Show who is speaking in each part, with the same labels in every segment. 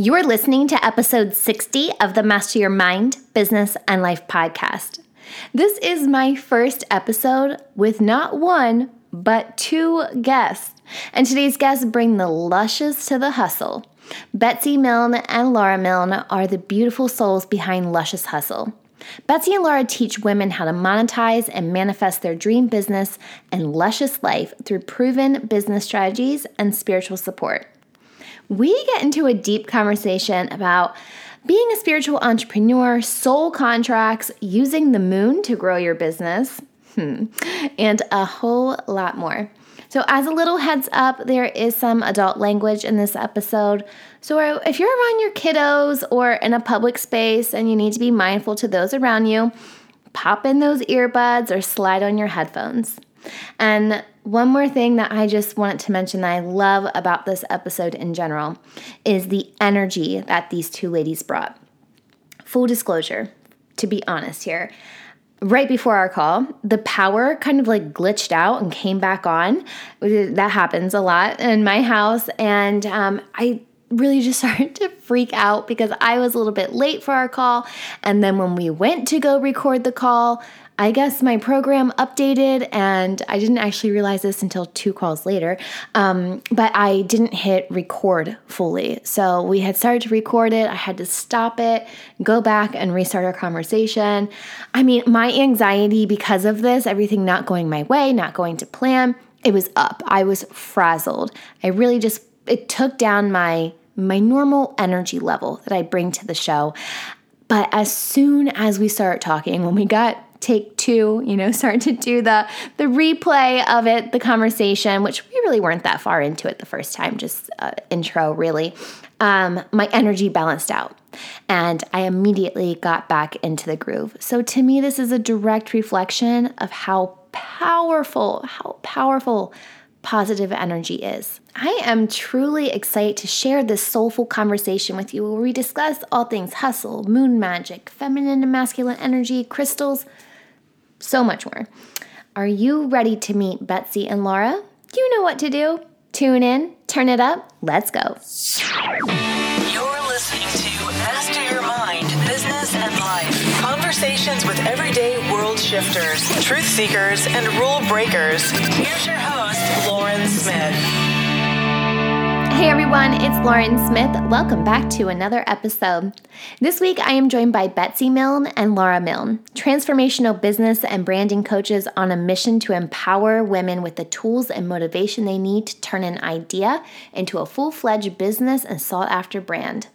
Speaker 1: You're listening to episode 60 of the Master Your Mind, Business, and Life podcast. This is my first episode with not one, but two guests. And today's guests bring the luscious to the hustle. Betsy Milne and Laura Milne are the beautiful souls behind Luscious Hustle. Betsy and Laura teach women how to monetize and manifest their dream business and luscious life through proven business strategies and spiritual support we get into a deep conversation about being a spiritual entrepreneur, soul contracts, using the moon to grow your business, hmm, and a whole lot more. So, as a little heads up, there is some adult language in this episode. So, if you're around your kiddos or in a public space and you need to be mindful to those around you, pop in those earbuds or slide on your headphones. And one more thing that I just wanted to mention that I love about this episode in general is the energy that these two ladies brought. Full disclosure, to be honest here, right before our call, the power kind of like glitched out and came back on. That happens a lot in my house. And um, I really just started to freak out because I was a little bit late for our call. And then when we went to go record the call, I guess my program updated, and I didn't actually realize this until two calls later. Um, but I didn't hit record fully. So we had started to record it. I had to stop it, go back, and restart our conversation. I mean, my anxiety because of this, everything not going my way, not going to plan, it was up. I was frazzled. I really just, it took down my my normal energy level that I bring to the show. But as soon as we start talking, when we got take two, you know, start to do the the replay of it, the conversation, which we really weren't that far into it the first time, just uh, intro really. Um, my energy balanced out, and I immediately got back into the groove. So to me, this is a direct reflection of how powerful, how powerful positive energy is. I am truly excited to share this soulful conversation with you where we discuss all things hustle, moon magic, feminine and masculine energy, crystals, so much more. Are you ready to meet Betsy and Laura? You know what to do. Tune in, turn it up, let's go.
Speaker 2: You're listening to Master Your Mind, Business and Life. Conversations with everyday world shifters, truth seekers, and rule breakers. Here's your host, Lauren Smith.
Speaker 1: Hey everyone, it's Lauren Smith. Welcome back to another episode. This week I am joined by Betsy Milne and Laura Milne, transformational business and branding coaches on a mission to empower women with the tools and motivation they need to turn an idea into a full fledged business and sought after brand.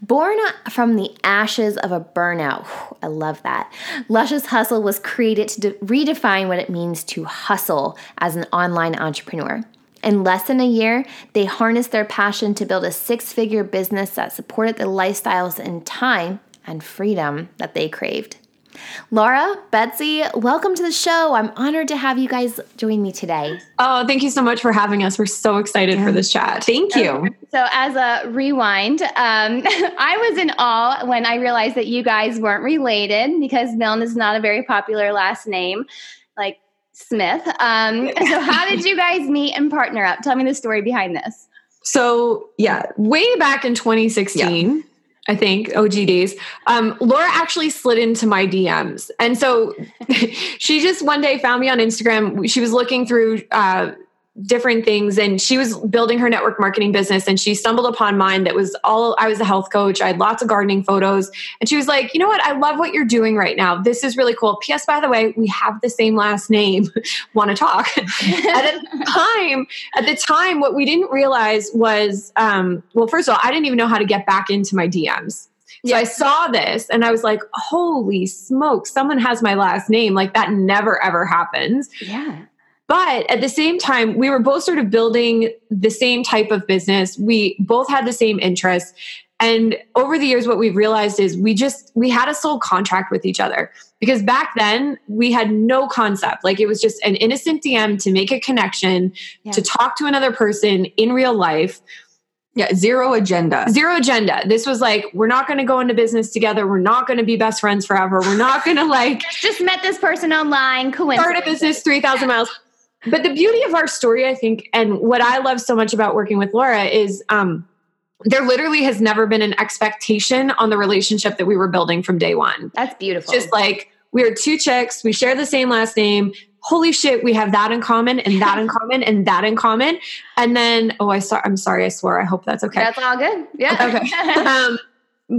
Speaker 1: Born from the ashes of a burnout, I love that. Luscious Hustle was created to de- redefine what it means to hustle as an online entrepreneur. In less than a year, they harnessed their passion to build a six figure business that supported the lifestyles and time and freedom that they craved. Laura, Betsy, welcome to the show. I'm honored to have you guys join me today.
Speaker 3: Oh, thank you so much for having us. We're so excited yeah. for this chat. Thank you.
Speaker 1: So, as a rewind, um, I was in awe when I realized that you guys weren't related because Milne is not a very popular last name. Like Smith. Um, so, how did you guys meet and partner up? Tell me the story behind this.
Speaker 3: So, yeah, way back in 2016. Yeah. I think OGDs. Um, Laura actually slid into my DMs, and so she just one day found me on Instagram. She was looking through uh, different things and she was building her network marketing business and she stumbled upon mine that was all I was a health coach. I had lots of gardening photos and she was like, "You know what? I love what you're doing right now. This is really cool. PS by the way, we have the same last name. Want to talk?" at the time, at the time what we didn't realize was um, well, first of all, I didn't even know how to get back into my DMs. So I saw this and I was like, holy smoke, someone has my last name. Like that never ever happens.
Speaker 1: Yeah.
Speaker 3: But at the same time, we were both sort of building the same type of business. We both had the same interests. And over the years, what we've realized is we just, we had a soul contract with each other because back then we had no concept. Like it was just an innocent DM to make a connection, yeah. to talk to another person in real life.
Speaker 4: Yeah, zero agenda.
Speaker 3: Zero agenda. This was like, we're not going to go into business together. We're not going to be best friends forever. We're not going to like
Speaker 1: just met this person online. Start
Speaker 3: a business three thousand miles but the beauty of our story, I think, and what I love so much about working with Laura is um, there literally has never been an expectation on the relationship that we were building from day one.
Speaker 1: That's beautiful.
Speaker 3: Just like we are two chicks, we share the same last name. Holy shit, we have that in common and that in common and that in common. And then, oh, I saw, I'm sorry, I swore. I hope that's okay.
Speaker 1: That's all good. Yeah.
Speaker 3: Okay. um,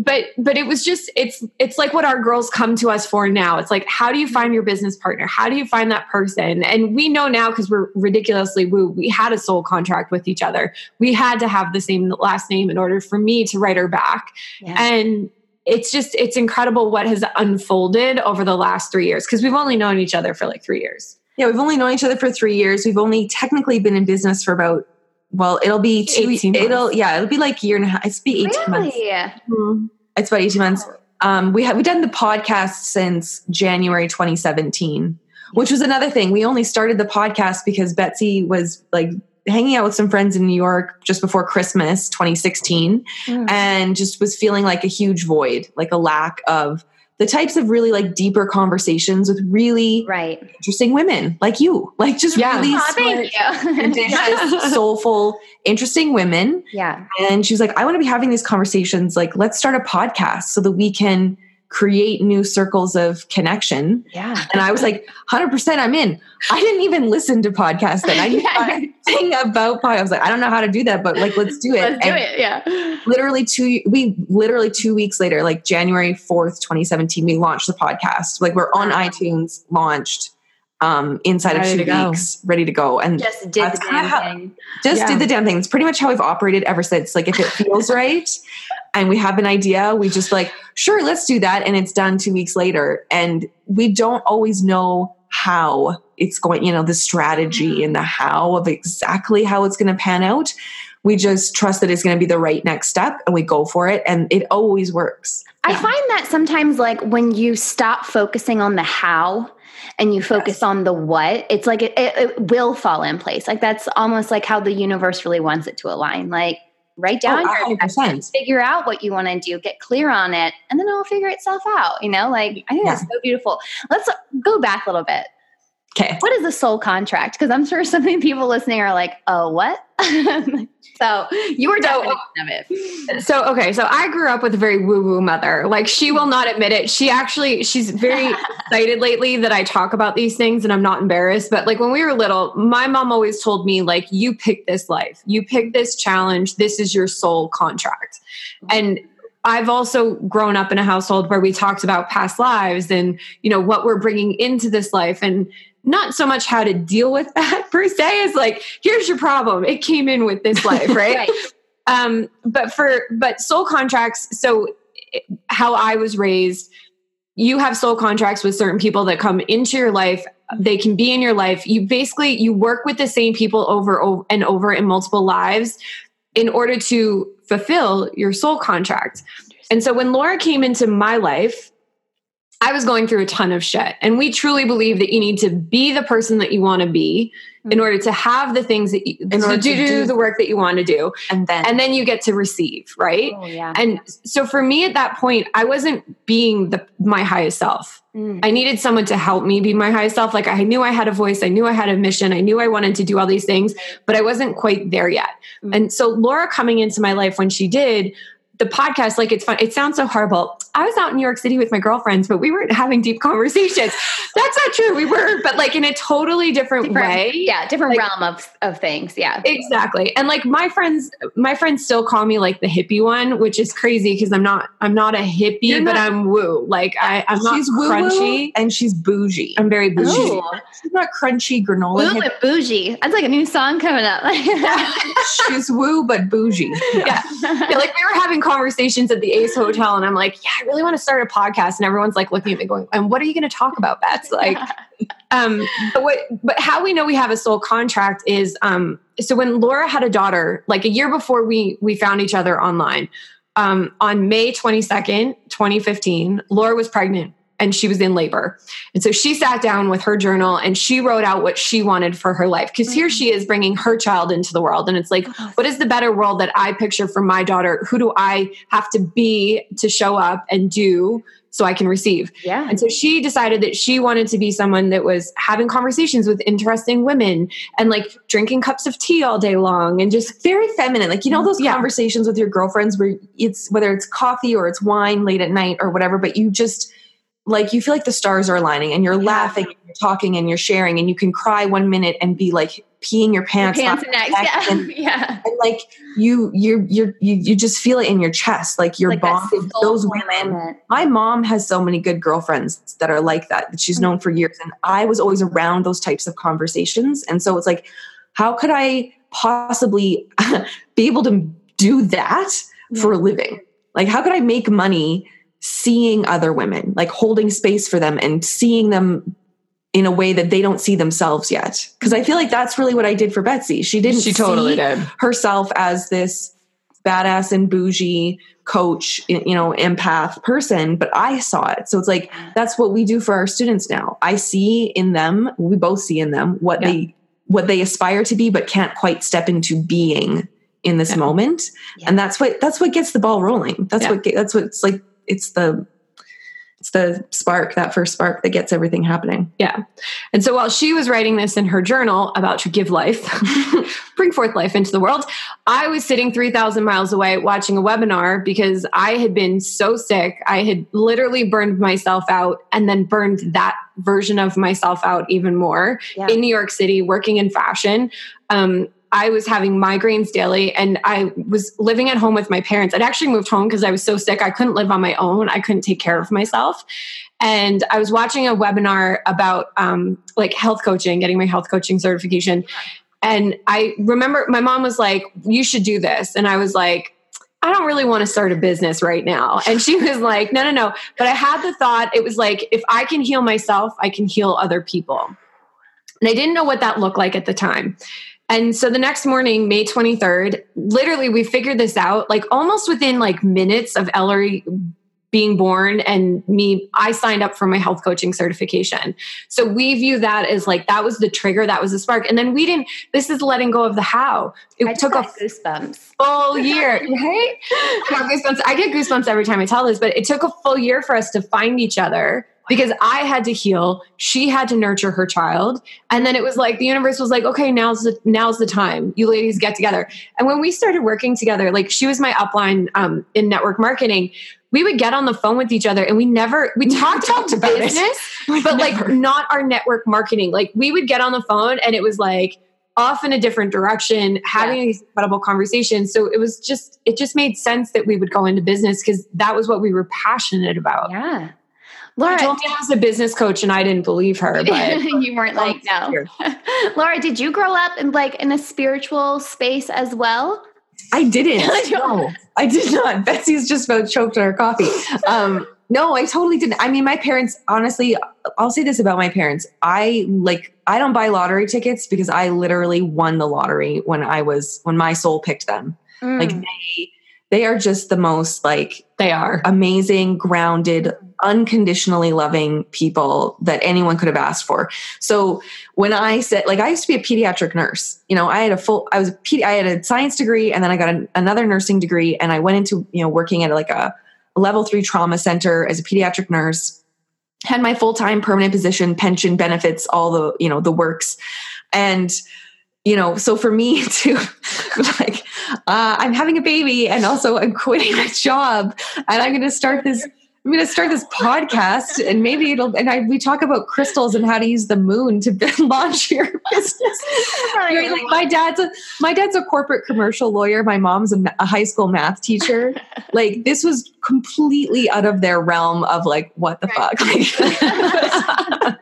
Speaker 3: but but it was just it's it's like what our girls come to us for now. It's like how do you find your business partner? How do you find that person? And we know now because we're ridiculously woo we had a soul contract with each other. We had to have the same last name in order for me to write her back.
Speaker 1: Yeah.
Speaker 3: and it's just it's incredible what has unfolded over the last three years because we've only known each other for like three years.
Speaker 4: Yeah, we've only known each other for three years. We've only technically been in business for about well, it'll be two.
Speaker 3: 18
Speaker 4: It'll yeah, it'll be like year and a half. It's be eighteen months.
Speaker 1: Really?
Speaker 4: It's about eighteen months. Um, we have we've done the podcast since January 2017, which was another thing. We only started the podcast because Betsy was like hanging out with some friends in New York just before Christmas 2016
Speaker 1: Mm.
Speaker 4: and just was feeling like a huge void, like a lack of the types of really like deeper conversations with really
Speaker 1: Right.
Speaker 4: interesting women like you, like just
Speaker 3: Yeah.
Speaker 4: really
Speaker 1: Aw, thank
Speaker 4: smart,
Speaker 1: you.
Speaker 4: ambitious, soulful, interesting women.
Speaker 1: yeah.
Speaker 4: And she was like, I want to be having these conversations. Like, let's start a podcast so that we can create new circles of connection.
Speaker 1: Yeah.
Speaker 4: And I was like, 100% I'm in. I didn't even listen to podcasts then. I knew nothing about podcasts. I was like, I don't know how to do that, but like, let's do it.
Speaker 1: Let's do it. Yeah.
Speaker 4: Literally two, we literally two weeks later, like January 4th, 2017, we launched the podcast. Like we're on
Speaker 1: Wow.
Speaker 4: iTunes, launched um, inside
Speaker 3: Ready
Speaker 4: of
Speaker 3: to
Speaker 4: two
Speaker 3: go.
Speaker 4: weeks, ready to go. And
Speaker 1: Just did
Speaker 4: That's
Speaker 1: the damn
Speaker 4: how-
Speaker 1: thing.
Speaker 4: just
Speaker 3: Yeah.
Speaker 4: do the damn thing. It's pretty much how we've operated ever since. Like if it feels right and we have an idea, we just like, sure, let's do that. And it's done two weeks later. And we don't always know how it's going, you know, the strategy and the how of exactly how it's going to pan out. We just trust that it's going to be the right next step and we go for it. And it always works.
Speaker 1: I find that sometimes, like when you stop focusing on the how and you focus
Speaker 4: Yes.
Speaker 1: on the what, it's like it, it, it will fall in place. Like that's almost like how the universe really wants it to align. Like write down
Speaker 4: Oh,
Speaker 1: your
Speaker 4: 100%.
Speaker 1: figure out what you want to do, get clear on it, and then it'll figure itself out. You know, like I think that's so beautiful. Let's go back a little bit.
Speaker 4: Okay.
Speaker 1: What is the soul contract? Because I'm sure so many people listening are like, "Oh, what?" so your
Speaker 3: So-
Speaker 1: definition of it.
Speaker 3: So okay, so I grew up with a very woo-woo mother. Like she will not admit it. She actually she's very excited lately that I talk about these things and I'm not embarrassed. But like when we were little, my mom always told me like you pick this life. You pick this challenge. This is your soul contract. And I've also grown up in a household where we talked about past lives and you know what we're bringing into this life and not so much how to deal with that per se is like here's your problem. It came in with this life right?
Speaker 1: Right.
Speaker 3: um but for but soul contracts so eh, how i was raised you have soul contracts with certain people that come into your life. They can be in your life. You basically you work with the same people over, over and over in multiple lives in order to fulfill your soul contract. And so when laura came into my life I was going through a ton of shit. And we truly believe that you need to be the person that you want to be in order to have the things that you, in
Speaker 4: order
Speaker 3: order to,
Speaker 4: to
Speaker 3: do,
Speaker 4: do-
Speaker 3: the work that you want to do.
Speaker 4: And then,
Speaker 3: And then you get to receive, right?
Speaker 1: Oh yeah.
Speaker 3: And so for me at that point, I wasn't being the my highest self.
Speaker 1: Mm.
Speaker 3: I needed someone to help me be my highest self. Like I knew I had a voice, I knew I had a mission, I knew I wanted to do all these things, but I wasn't quite there yet.
Speaker 1: Mm.
Speaker 3: And so Laura coming into my life when she did, the podcast, like it's fun. It sounds so horrible. I was out in New York City with my girlfriends, but we weren't having deep conversations. That's not true. We were, but like in a totally different,
Speaker 1: Different-
Speaker 3: way.
Speaker 1: yeah, different
Speaker 3: Like-
Speaker 1: realm of of things. Yeah.
Speaker 3: Exactly. And like my friends, my friends still call me like the hippie one, which is crazy because I'm not, I'm not a hippie,
Speaker 4: You're
Speaker 3: but I'm woo. Like I, I'm not
Speaker 4: she's
Speaker 3: crunchy.
Speaker 4: and she's bougie.
Speaker 3: I'm very bougie.
Speaker 1: Ooh.
Speaker 4: She's not crunchy granola.
Speaker 1: Woo and bougie. That's like a new song coming up.
Speaker 4: she's woo but bougie.
Speaker 3: Yeah. Yeah, like we were having conversations at the Ace Hotel, and I'm like, yeah, I really want to start a podcast. And everyone's like looking at me going, and what are you going to talk about, Bets? Like, um, but what, but how we know we have a soul contract is, um, so when Laura had a daughter, like a year before we we found each other online, um, on May 22nd, 2015, Laura was pregnant. And she was in labor. And so she sat down with her journal and she wrote out what she wanted for her life. Because here she is bringing her child into the world. And it's like, oh, what is the better world that I picture for my daughter? Who do I have to be to show up and do so I can receive.
Speaker 1: Yeah.
Speaker 3: And so she decided that she wanted to be someone that was having conversations with interesting women and like drinking cups of tea all day long and just
Speaker 4: very feminine. Like you know mm-hmm. those
Speaker 3: Yeah.
Speaker 4: conversations with your girlfriends where it's whether it's coffee or it's wine late at night or whatever, but you just like you feel like the stars are aligning and you're laughing and you're talking and you're sharing and you can cry one minute and be like peeing your pants,
Speaker 1: Pants next. Yeah.
Speaker 4: and,
Speaker 1: yeah.
Speaker 4: and like you you you you you just feel it in your chest like you're
Speaker 1: Like
Speaker 4: bonded those women my mom has so many good girlfriends that are like that that she's known mm-hmm. for years and i was always around those types of conversations and so it's like how could i possibly be able to do that for a living like how could i make money seeing other women like holding space for them and seeing them in a way that they don't see themselves yet because i feel like that's really what i did for betsy she didn't
Speaker 3: She totally
Speaker 4: see
Speaker 3: did.
Speaker 4: herself as this badass and bougie coach you know empath person but i saw it so it's like that's what we do for our students now i see in them we both see in them what
Speaker 3: Yeah.
Speaker 4: they what they aspire to be but can't quite step into being in this
Speaker 3: Yeah.
Speaker 4: moment
Speaker 1: Yeah.
Speaker 4: and that's what that's what gets the ball rolling that's what that's what it's like it's the it's the spark that first spark that gets everything happening
Speaker 3: Yeah. And so while she was writing this in her journal about to give life, bring forth life into the world, I was sitting 3,000 miles away watching a webinar because I had been so sick. I had literally burned myself out and then burned that version of myself out even more
Speaker 1: Yeah.
Speaker 3: in New York City, working in fashion. Um, I was having migraines daily and I was living at home with my parents. I'd actually moved home because I was so sick. I couldn't live on my own. I couldn't take care of myself. And I was watching a webinar about um, like health coaching, getting my health coaching certification. And I remember my mom was like, You should do this. And I was like, I don't really want to start a business right now. And she was like, No, no, no. But I had the thought, it was like, if I can heal myself, I can heal other people. And I didn't know what that looked like at the time. And so the next morning, May 23rd, literally we figured this out like almost within like minutes of Ellery being born and me I signed up for my health coaching certification. So we view that as like that was the trigger, that was the spark. And then we didn't this is letting go of the how. It
Speaker 1: I
Speaker 3: took a
Speaker 1: goosebumps.
Speaker 3: full year, right? Goosebumps. I get goosebumps every time I tell this, but it took a full year for us to find each other because I had to heal, she had to nurture her child, and then it was like the universe was like, "Okay, now's the now's the time. You ladies get together." And when we started working together, like she was my upline um, in network marketing. We would get on the phone with each other and we never we talked about
Speaker 4: talked about
Speaker 3: business, but like not our network marketing. Like we would get on the phone and it was like off in a different direction, having these incredible conversations. So it was just it just made sense that we would go into business because that was what we were passionate about.
Speaker 1: Yeah. Laura,
Speaker 3: told me I was a business coach and I didn't believe her, but
Speaker 1: you weren't like, no. Laura, did you grow up in like in a spiritual space as well?
Speaker 4: I didn't. no, I did not. Betsy's just about choked on her coffee. Um, no, I totally didn't. I mean, my parents, honestly, I'll say this about my parents. I like, I don't buy lottery tickets because I literally won the lottery when I was, when my soul picked them. Like
Speaker 1: Mm.
Speaker 4: they, they are just the most like
Speaker 3: they are.
Speaker 4: amazing, grounded, unconditionally loving people that anyone could have asked for. So when I said, like, I used to be a pediatric nurse. You know, I had a full, I was a pedi- I had a science degree, and then I got an, another nursing degree, and I went into you know working at like a, a level three trauma center as a pediatric nurse. Had my full time permanent position, pension benefits, all the you know the works, and you know so for me to like uh, i'm having a baby and also i'm quitting my job and i'm going to start this i'm going to start this podcast and maybe it'll and I, we talk about crystals and how to use the moon to launch your business. Right, like my dad's a my dad's a corporate commercial lawyer. My mom's a, a high school math teacher. Like this was completely out of their realm of like what the fuck? Like,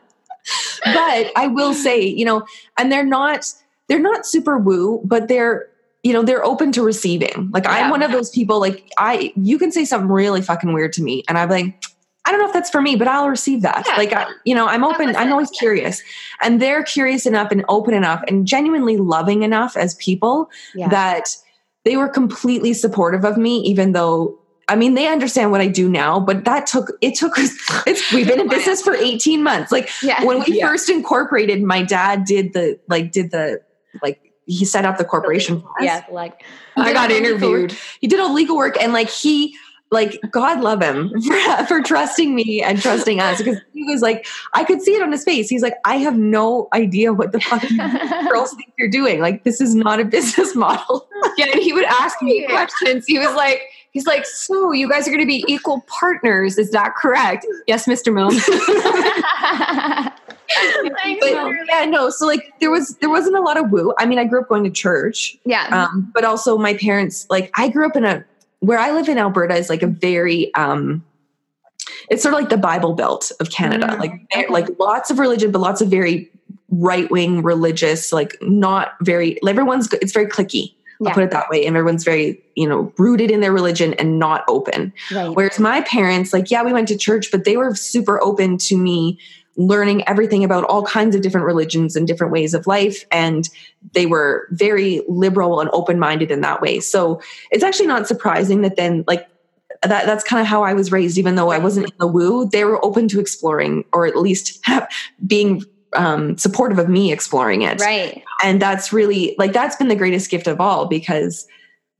Speaker 4: but I will say, you know, and they're not they're not super woo, but they're you know they're open to receiving. Like
Speaker 3: Yeah.
Speaker 4: I'm one of those people. Like I, you can say something really fucking weird to me, and I'm like, I don't know if that's for me, but I'll receive that.
Speaker 1: Yeah.
Speaker 4: Like I, you know, I'm open. I'm always curious, and they're curious enough and open enough and genuinely loving enough as people
Speaker 1: Yeah.
Speaker 4: that they were completely supportive of me, even though I mean, they understand what I do now, but that took it took us. It's we've been in business for eighteen months. Like
Speaker 1: Yeah.
Speaker 4: when we
Speaker 3: Yeah.
Speaker 4: first incorporated, my dad did the like did the like he set up the corporation. for us.
Speaker 1: Yeah, like
Speaker 3: I got
Speaker 4: He did all the legal work.
Speaker 3: interviewed.
Speaker 4: He did all legal work, and like he like God love him for, for trusting me and trusting us because he was like I could see it on his face. He's like I have no idea what the fuck girls think you're doing. Like this is not a business model.
Speaker 3: Yeah, and he would ask me questions. He was like, he's like, so you guys are going to be equal partners. Is that correct? Yes, Mr. Milne.
Speaker 4: but yeah, no. So like there was there wasn't a lot of woo. I mean, I grew up going to church,
Speaker 1: yeah.
Speaker 4: um, but also my parents like I grew up in a where I live in Alberta is like a very um, it's sort of like the Bible Belt of Canada,
Speaker 1: Mm,
Speaker 4: like
Speaker 1: okay.
Speaker 4: like lots of religion, but lots of very right wing religious, like not very. Everyone's it's very clicky. I'll
Speaker 1: Yeah.
Speaker 4: put it that way, and everyone's very you know rooted in their religion and not open.
Speaker 1: right.
Speaker 4: Whereas my parents, like, yeah, we went to church, but they were super open to me learning everything about all kinds of different religions and different ways of life. And they were very liberal and open minded in that way. So it's actually not surprising that then, like, that, that's kind of how I was raised, even though I wasn't in the woo, they were open to exploring or at least being um, supportive of me exploring it
Speaker 1: right.
Speaker 4: and that's really like that's been the greatest gift of all because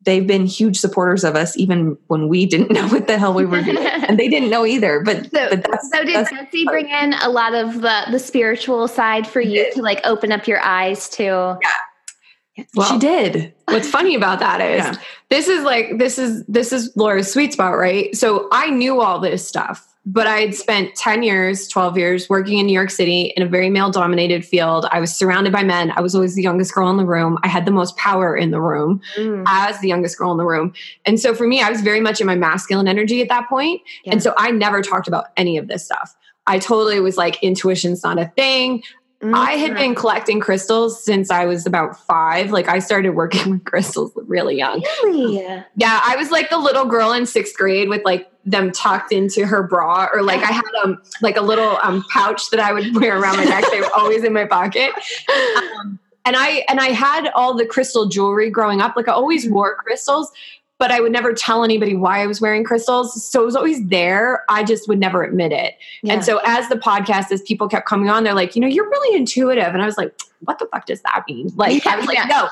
Speaker 4: they've been huge supporters of us even when we didn't know what the hell we were doing and they didn't know either but,
Speaker 1: So,
Speaker 4: but that's,
Speaker 1: so did
Speaker 4: that's
Speaker 1: Betsy bring in a lot of the the spiritual side for you to like open up your eyes to?
Speaker 3: Well,
Speaker 4: she did
Speaker 3: What's funny about that is
Speaker 4: Yeah.
Speaker 3: this is like this is this is Laura's sweet spot, right? So I knew all this stuff, but I had spent 10 years, 12 years working in New York City in a very male dominated field. I was surrounded by men. I was always the youngest girl in the room. I had the most power in the room
Speaker 1: Mm,
Speaker 3: as the youngest girl in the room. And so for me, I was very much in my masculine energy at that point.
Speaker 1: Yeah.
Speaker 3: And so I never talked about any of this stuff. I totally was like, intuition's not a thing.
Speaker 1: Mm,
Speaker 3: I had been collecting crystals since I was about five. Like I started working with crystals really young.
Speaker 1: really.
Speaker 3: Yeah, I was like the little girl in sixth grade with like them tucked into her bra, or like I had um like a little um pouch that I would wear around my neck. They were always in my pocket. Um, and I and I had all the crystal jewelry growing up. Like I always wore crystals, but I would never tell anybody why I was wearing crystals. So it was always there. I just would never admit it.
Speaker 1: Yeah.
Speaker 3: And so as the podcast, as people kept coming on, they're like, you know, you're really intuitive. And I was like, what the fuck does that mean? Like, I was like,
Speaker 1: Yeah.
Speaker 3: no,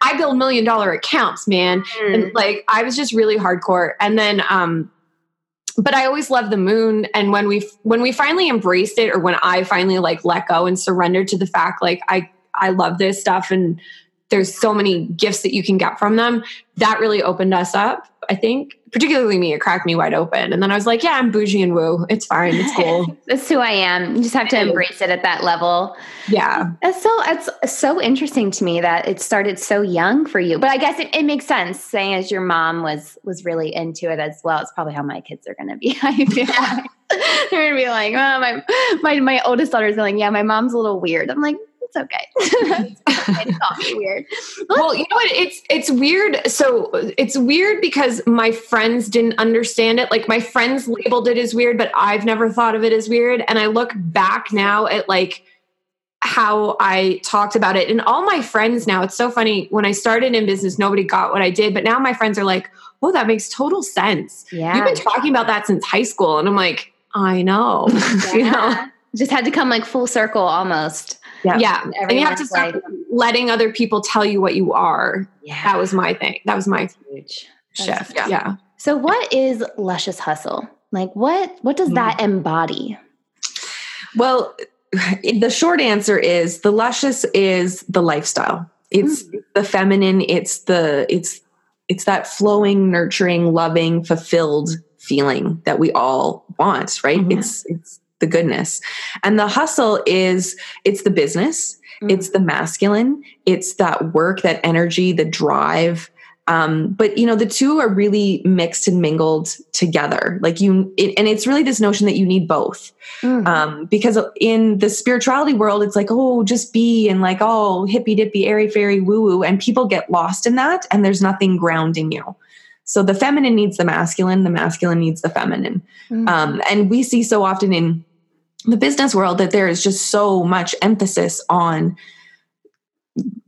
Speaker 3: I build million dollar accounts, man.
Speaker 1: Mm.
Speaker 3: And like, I was just really hardcore. And then, um, but I always loved the moon. And when we, when we finally embraced it, or when I finally like let go and surrendered to the fact, like, I, I love this stuff and there's so many gifts that you can get from them. That really opened us up, I think. Particularly me, it cracked me wide open. And then I was like, yeah, I'm bougie and woo. It's fine. It's cool.
Speaker 1: That's who I am. You just have to embrace it at that level.
Speaker 3: yeah.
Speaker 1: That's so it's so interesting to me that it started so young for you. But I guess it, it makes sense saying as your mom was was really into it as well. It's probably how my kids are gonna be. I feel like. They're gonna be like, oh, my my my oldest daughter's like, yeah, my mom's a little weird. I'm like, it's okay. it's okay to call me weird.
Speaker 3: Well, you know what? It's it's weird. So it's weird because my friends didn't understand it. Like my friends labeled it as weird, but I've never thought of it as weird. And I look back now at like how I talked about it. And all my friends now, it's so funny. When I started in business, nobody got what I did, but now my friends are like, "Oh, that makes total sense."
Speaker 1: Yeah.
Speaker 3: You've been talking about that since high school, and I'm like, "I know." you know?
Speaker 1: Just had to come like full circle almost.
Speaker 4: Yeah.
Speaker 3: Yeah. And you have to
Speaker 1: Everyone's
Speaker 3: start
Speaker 1: like-
Speaker 3: letting other people tell you what you are.
Speaker 1: Yeah.
Speaker 3: That was my thing. That was my
Speaker 1: huge.
Speaker 3: shift.
Speaker 4: Yeah.
Speaker 3: Yeah.
Speaker 1: So what is luscious hustle? Like what what does that embody?
Speaker 4: well the short answer is the luscious is the lifestyle it's the feminine it's the it's it's that flowing nurturing loving fulfilled feeling that we all want right
Speaker 3: Mhm.
Speaker 4: it's it's the goodness. And the hustle is it's the business it's the masculine it's that work that energy the drive. Um, but you know the two are really mixed and mingled together. Like you it, and it's really this notion that you need both.
Speaker 1: Mm.
Speaker 4: um, because in the spirituality world it's like oh just be and like oh hippy dippy airy fairy woo woo and people get lost in that and there's nothing grounding you. So the feminine needs the masculine the masculine needs the feminine.
Speaker 1: Mm.
Speaker 4: um, and we see so often in the business world that there is just so much emphasis on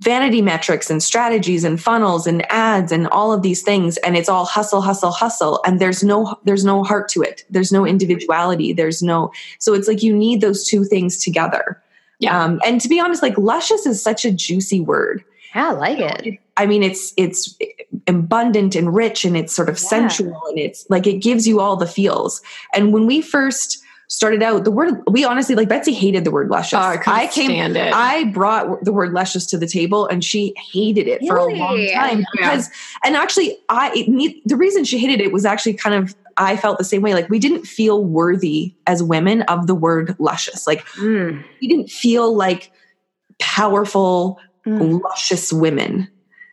Speaker 4: vanity metrics and strategies and funnels and ads and all of these things and it's all hustle hustle hustle and there's no there's no heart to it there's no individuality there's no so it's like you need those two things together
Speaker 3: Yeah.
Speaker 4: um, and to be honest like luscious is such a juicy word
Speaker 1: Yeah, I like it.
Speaker 4: I mean, it's it's abundant and rich, and it's sort of
Speaker 1: Yeah.
Speaker 4: sensual, and it's like it gives you all the feels. And when we first started out, the word we honestly like Betsy hated the word luscious.
Speaker 3: Oh, I couldn't
Speaker 4: came,
Speaker 3: stand it.
Speaker 4: I brought the word luscious to the table, and she hated it for a long
Speaker 1: Really?
Speaker 4: time
Speaker 3: Yeah.
Speaker 4: because. And actually, I it, need, the reason she hated it was actually kind of. I felt the same way. Like we didn't feel worthy as women of the word luscious. Like
Speaker 1: Mm.
Speaker 4: we didn't feel like powerful,
Speaker 1: Mm.
Speaker 4: luscious women.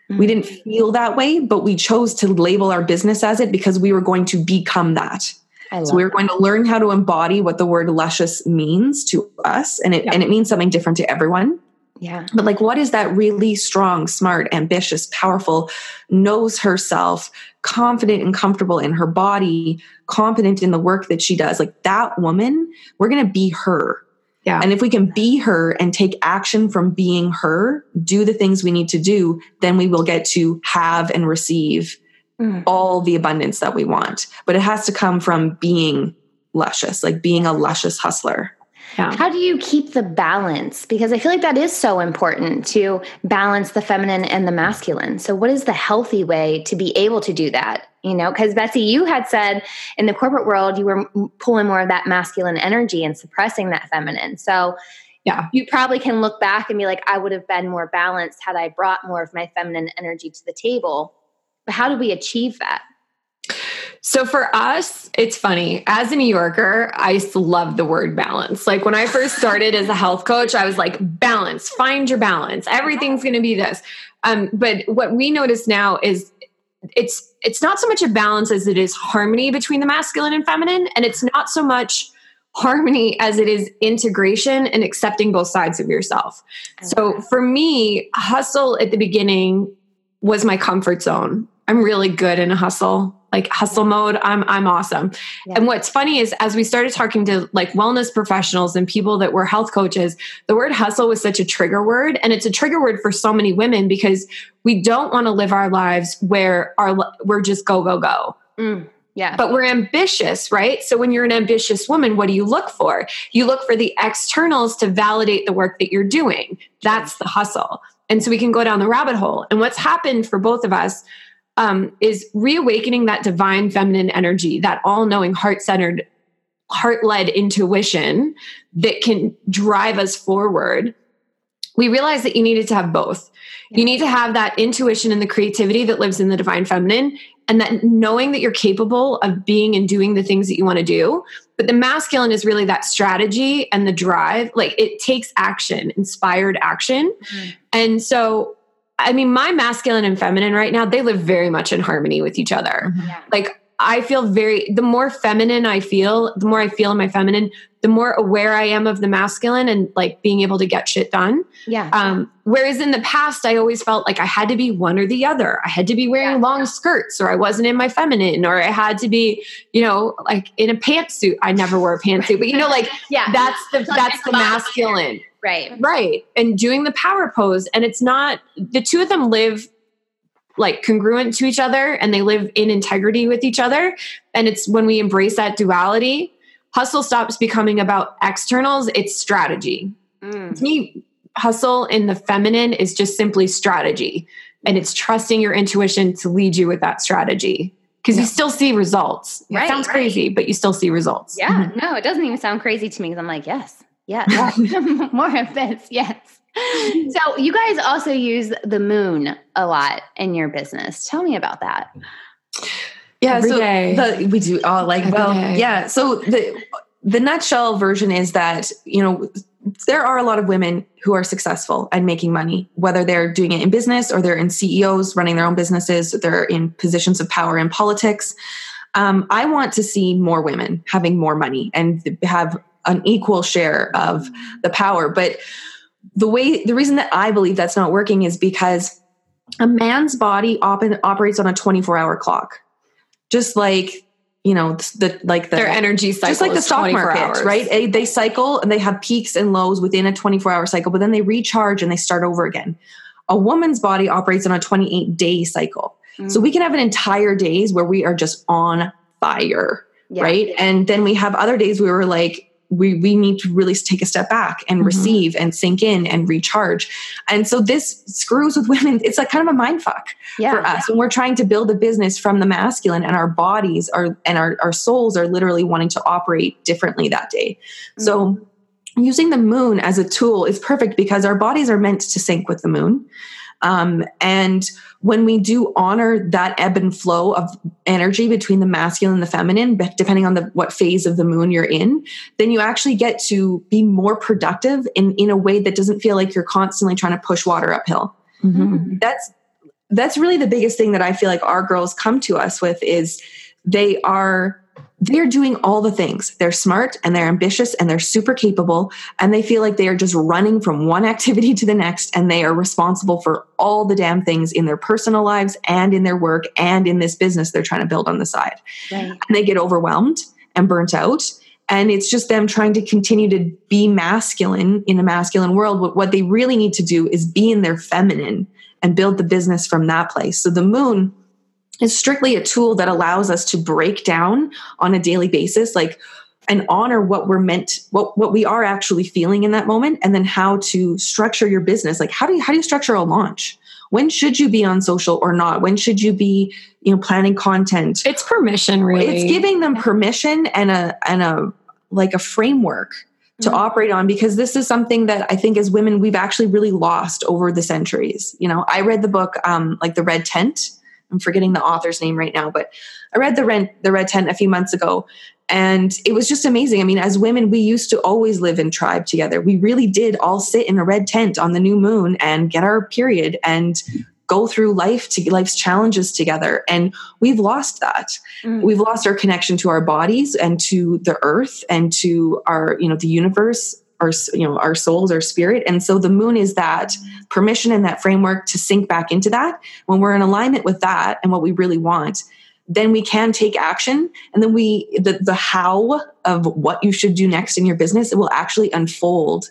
Speaker 4: We
Speaker 1: Mm.
Speaker 4: didn't feel that way, but we chose to label our business as it because we were going to become that. So we're going to learn how to embody what the word luscious means to us, and it and it means something different to everyone.
Speaker 1: Yeah.
Speaker 4: But like, what is that really strong, smart, ambitious, powerful, knows herself, confident and comfortable in her body, confident in the work that she does? Like that woman, we're going to be her.
Speaker 3: Yeah.
Speaker 4: And if we can be her and take action from being her, do the things we need to do, then we will get to have and receive
Speaker 1: Mm.
Speaker 4: all the abundance that we want. But it has to come from being luscious, like being a luscious hustler.
Speaker 3: Yeah.
Speaker 1: How do you keep the balance? Because I feel like that is so important to balance the feminine and the masculine. So, what is the healthy way to be able to do that? You know, because Betsy, you had said in the corporate world, you were m- pulling more of that masculine energy and suppressing that feminine. So,
Speaker 3: Yeah.
Speaker 1: you probably can look back and be like, I would have been more balanced had I brought more of my feminine energy to the table. But how do we achieve that?
Speaker 3: So for us, it's funny. As a New Yorker, I love the word balance. Like when I first started as a health coach, I was like, balance, find your balance. Everything's going to be this. Um, but what we notice now is it's it's not so much a balance as it is harmony between the masculine and feminine, and it's not so much harmony as it is integration and accepting both sides of yourself. So for me, hustle at the beginning was my comfort zone. I'm really good in a hustle, like hustle mode. I'm I'm awesome.
Speaker 1: Yeah.
Speaker 3: And what's funny is as we started talking to like wellness professionals and people that were health coaches, the word hustle was such a trigger word and it's a trigger word for so many women because we don't want to live our lives where our we're just go go go
Speaker 1: Mm, yeah.
Speaker 3: but we're ambitious, right? So when you're an ambitious woman, what do you look for? You look for the externals to validate the work that you're doing. That's the hustle. And so we can go down the rabbit hole. And what's happened for both of us um, is reawakening that divine feminine energy, that all knowing, heart centered, heart led intuition that can drive us forward. We realized that you needed to have both. You need to have that intuition and the creativity that lives in the divine feminine, and that knowing that you're capable of being and doing the things that you want to do. But the masculine is really that strategy and the drive. Like it takes action, inspired action.
Speaker 1: Mhm.
Speaker 3: And so, I mean, my masculine and feminine right now, they live very much in harmony with each other.
Speaker 1: yeah.
Speaker 3: Like I feel very, the more feminine I feel, the more I feel in my feminine, the more aware I am of the masculine and like being able to get shit done.
Speaker 1: Yeah.
Speaker 3: Um, whereas in the past, I always felt like I had to be one or the other. I had to be wearing
Speaker 1: Yeah.
Speaker 3: long skirts, or I wasn't in my feminine, or I had to be, you know, like in a pantsuit. I never wore a pantsuit, but you know, like
Speaker 1: yeah.
Speaker 3: that's the
Speaker 1: Like
Speaker 3: that's the
Speaker 1: a lot
Speaker 3: masculine,
Speaker 1: right.
Speaker 3: right? And doing the power pose, and it's not the two of them live like congruent to each other, and they live in integrity with each other. And it's when we embrace that duality, hustle stops becoming about externals. It's strategy
Speaker 1: Mm.
Speaker 3: to me, hustle in the feminine is just simply strategy. And it's trusting your intuition to lead you with that strategy. Because you still see results.
Speaker 1: Right,
Speaker 3: it sounds
Speaker 1: right.
Speaker 3: crazy, but you still see results.
Speaker 1: Yeah, no, it doesn't even sound crazy to me because I'm like, yes, yes, more of this, yes. So you guys also use the moon a lot in your business. Tell me about that.
Speaker 4: Yeah,
Speaker 3: Every
Speaker 4: so
Speaker 3: day.
Speaker 4: The, we do all like
Speaker 3: Every
Speaker 4: well,
Speaker 3: day.
Speaker 4: yeah. So the the nutshell version is that you know there are a lot of women who are successful at making money, whether they're doing it in business or they're in CEOs running their own businesses, they're in positions of power in politics. Um, I want to see more women having more money and have an equal share of the power, but the way the reason that I believe that's not working is because a man's body op- operates on a 24 hour clock just like you know the like the
Speaker 3: Their energy cycle
Speaker 4: just like the stock market,
Speaker 3: hours.
Speaker 4: right? They, they cycle and they have peaks and lows within a 24 hour cycle, but then they recharge and they start over again. A woman's body operates on a 28 day cycle. So
Speaker 3: Mm.
Speaker 4: we can have an entire days where we are just on fire,
Speaker 1: Yeah.
Speaker 4: right? And then we have other days where we're like, we, we need to really take a step back and
Speaker 3: Mhm.
Speaker 4: receive and sink in and recharge. And so this screws with women. It's like kind of a mind fuck
Speaker 1: Yeah.
Speaker 4: for us when we're trying to build a business from the masculine and our bodies are and our, our souls are literally wanting to operate differently that day so using the moon as a tool is perfect because our bodies are meant to sync with the moon um, and when we do honor that ebb and flow of energy between the masculine and the feminine but depending on the what phase of the moon you're in then you actually get to be more productive in in a way that doesn't feel like you're constantly trying to push water uphill
Speaker 3: Mhm.
Speaker 4: that's that's really the biggest thing that I feel like our girls come to us with is they are they're doing all the things. They're smart and they're ambitious and they're super capable and they feel like they are just running from one activity to the next and they are responsible for all the damn things in their personal lives and in their work and in this business they're trying to build on the side.
Speaker 1: Right.
Speaker 4: And they get overwhelmed and burnt out and it's just them trying to continue to be masculine in a masculine world. What, what they really need to do is be in their feminine and build the business from that place. So the moon is strictly a tool that allows us to break down on a daily basis, like and honor what we're meant, what what we are actually feeling in that moment, and then how to structure your business. Like how do you how do you structure a launch? When should you be on social or not? When should you be, you know, planning content?
Speaker 3: It's permission, really.
Speaker 4: It's giving them permission and a and a like a framework to
Speaker 3: Mm-hmm.
Speaker 4: operate on because this is something that I think as women we've actually really lost over the centuries. You know, I read the book um like The Red Tent. I'm forgetting the author's name right now, but I read the Red the Red Tent a few months ago and it was just amazing. I mean, as women we used to always live in tribe together. We really did all sit in a red tent on the new moon and get our period and go through life to life's challenges together and we've lost that
Speaker 1: Mm.
Speaker 4: we've lost our connection to our bodies and to the earth and to our you know the universe our you know our souls our spirit. And so the moon is that permission and that framework to sink back into that. When we're in alignment with that and what we really want then we can take action. And then we the, the how of what you should do next in your business it will actually unfold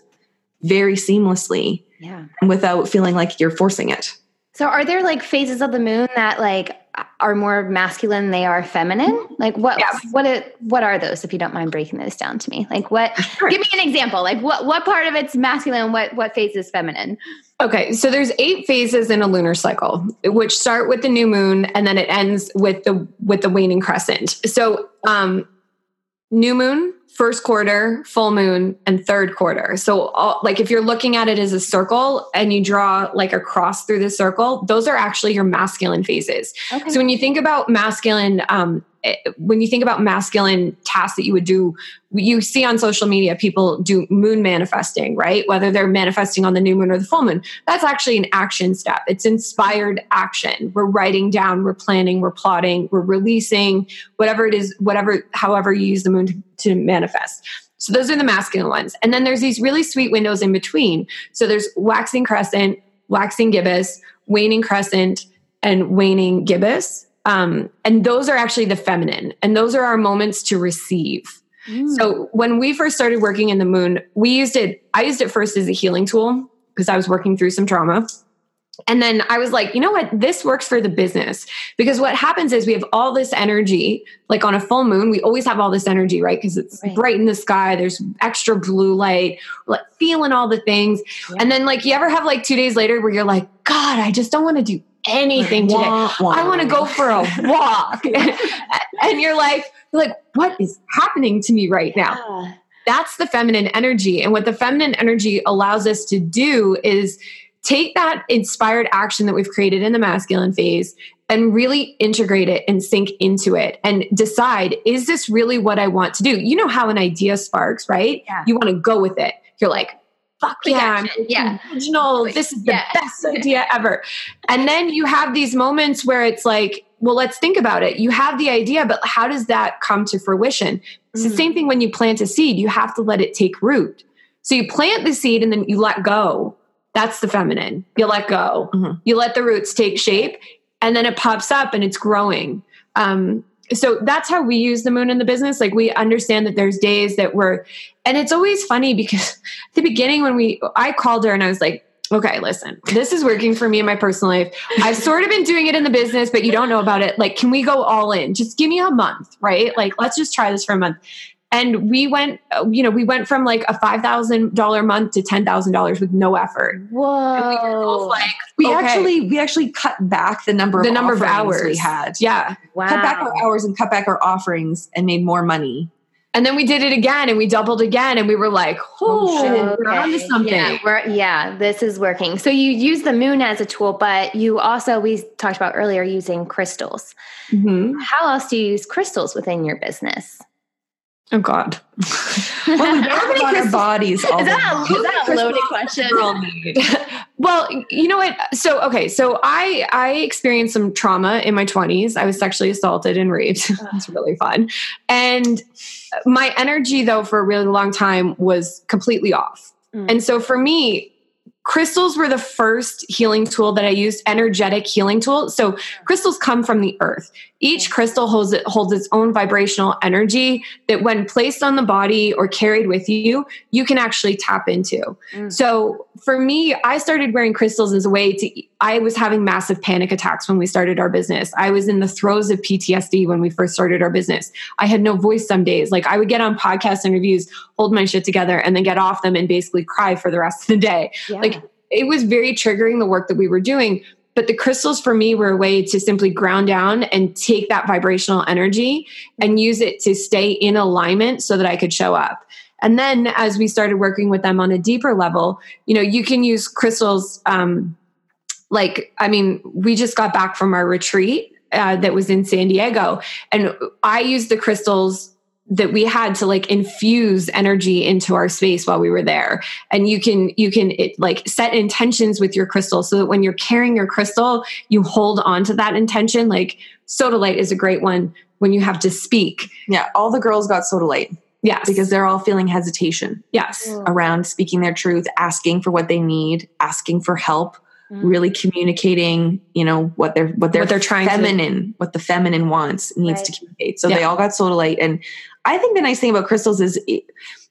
Speaker 4: very seamlessly
Speaker 1: Yeah.
Speaker 4: and without feeling like you're forcing it.
Speaker 1: So are there like phases of the moon that like are more masculine than they are feminine? Like what
Speaker 3: Yes.
Speaker 1: what it, what are those if you don't mind breaking those down to me? Like what give me an example. Like what what part of it's masculine, what what phase is feminine?
Speaker 3: Okay, so there's eight phases in a lunar cycle, which start with the new moon and then it ends with the with the waning crescent. So, um, new moon, first quarter, full moon, and third quarter. So, all, like if you're looking at it as a circle and you draw like a cross through the circle, those are actually your masculine phases.
Speaker 1: Okay.
Speaker 3: So when you think about masculine, um, Eh, when you think about masculine tasks that you would do, you see on social media people do moon manifesting, right? Whether they're manifesting on the new moon or the full moon, that's actually an action step. It's inspired action. We're writing down, we're planning, we're plotting, we're releasing, whatever it is, whatever, however you use the moon to, to manifest. So those are the masculine ones. And then there's these really sweet windows in between. So there's waxing crescent, waxing gibbous, waning crescent, and waning gibbous. Um, and those are actually the feminine. And those are our moments to receive.
Speaker 1: Mm.
Speaker 3: So when we first started working in the moon, we used it, I used it first as a healing tool because I was working through some trauma. And then I was like, you know what? This works for the business because what happens is we have all this energy, like on a full moon, we always have all this energy, right? Because it's
Speaker 1: Right.
Speaker 3: bright in the sky, there's extra blue light, like feeling all the things.
Speaker 1: Yeah.
Speaker 3: And then, like, you ever have like two days later where you're like, God, I just don't want to do anything today. I want to go for a walk. and you're like, you're like, what is happening to me right now?
Speaker 1: Yeah.
Speaker 3: That's the feminine energy. And what the feminine energy allows us to do is take that inspired action that we've created in the masculine phase and really integrate it and sink into it and decide is this really what I want to do? You know how an idea sparks, right?
Speaker 1: Yeah.
Speaker 3: You want to go with it. You're like, fuck yeah.
Speaker 1: Yeah.
Speaker 3: original. This is the
Speaker 1: Yeah.
Speaker 3: best idea ever. And then you have these moments where it's like, well, let's think about it. You have the idea, but how does that come to fruition? It's the
Speaker 1: Mhm.
Speaker 3: same thing when you plant a seed, you have to let it take root. So you plant the seed and then you let go. That's the feminine. You let go.
Speaker 4: Mhm.
Speaker 3: You let the roots take shape and then it pops up and it's growing. Um, so that's how we use the moon in the business. Like we understand that there's days that we're, and it's always funny because at the beginning when we, I called her and I was like, okay, listen, this is working for me in my personal life. I've sort of been doing it in the business, but you don't know about it. Like, can we go all in? Just give me a month, right? Like, let's just try this for a month. And we went, uh, you know, we went from like a five thousand dollar month to ten thousand dollars with no effort.
Speaker 1: Whoa!
Speaker 3: And we like,
Speaker 4: We
Speaker 3: okay.
Speaker 4: actually we actually cut back the number
Speaker 3: the
Speaker 4: of
Speaker 3: number of hours
Speaker 4: we had.
Speaker 3: Yeah,
Speaker 1: wow.
Speaker 4: Cut back our hours and cut back our offerings and made more money.
Speaker 3: and then we did it again, and we doubled again, and we were like, oh,
Speaker 4: shit.
Speaker 3: we're onto
Speaker 1: Okay.
Speaker 3: something.
Speaker 1: Yeah, we're, yeah, this is working. So you use the moon as a tool, but you also we talked about earlier using crystals.
Speaker 3: Mhm.
Speaker 1: How else do you use crystals within your business?
Speaker 3: Oh God.
Speaker 4: Well, we talk about our bodies all
Speaker 1: Is that, a, is that a loaded question?
Speaker 3: well, you know what? So okay, so I I experienced some trauma in my 20s. I was sexually assaulted and raped. It's really fun. And my energy though for a really long time was completely off.
Speaker 1: Mm.
Speaker 3: And so for me, crystals were the first healing tool that I used, energetic healing tool. So crystals come from the earth. Each crystal holds it holds its own vibrational energy that when placed on the body or carried with you, you can actually tap into.
Speaker 1: Mm.
Speaker 3: So for me, I started wearing crystals as a way to I was having massive panic attacks when we started our business. I was in the throes of PTSD when we first started our business. I had no voice some days. Like I would get on podcast interviews, hold my shit together and then get off them and basically cry for the rest of the day
Speaker 1: Yeah.
Speaker 3: like it was very triggering the work that we were doing but the crystals for me were a way to simply ground down and take that vibrational energy and use it to stay in alignment so that i could show up. And then as we started working with them on a deeper level you know you can use crystals um like i mean we just got back from our retreat uh, that was in san diego and i used the crystals that we had to like infuse energy into our space while we were there. And you can you can it, like set intentions with your crystal so that when you're carrying your crystal you hold on to that intention. Like sodalite is a great one when you have to speak.
Speaker 4: Yeah, all the girls got sodalite
Speaker 3: yes.
Speaker 4: because they're all feeling hesitation
Speaker 3: yes. Mm.
Speaker 4: Around speaking their truth, asking for what they need, asking for help,
Speaker 1: Mm.
Speaker 4: really communicating, you know, what they're what they're,
Speaker 3: What they're trying to-
Speaker 4: feminine, what the feminine wants needs
Speaker 1: Right.
Speaker 4: to communicate. So they all got sodalite, and I think the nice thing about crystals is it,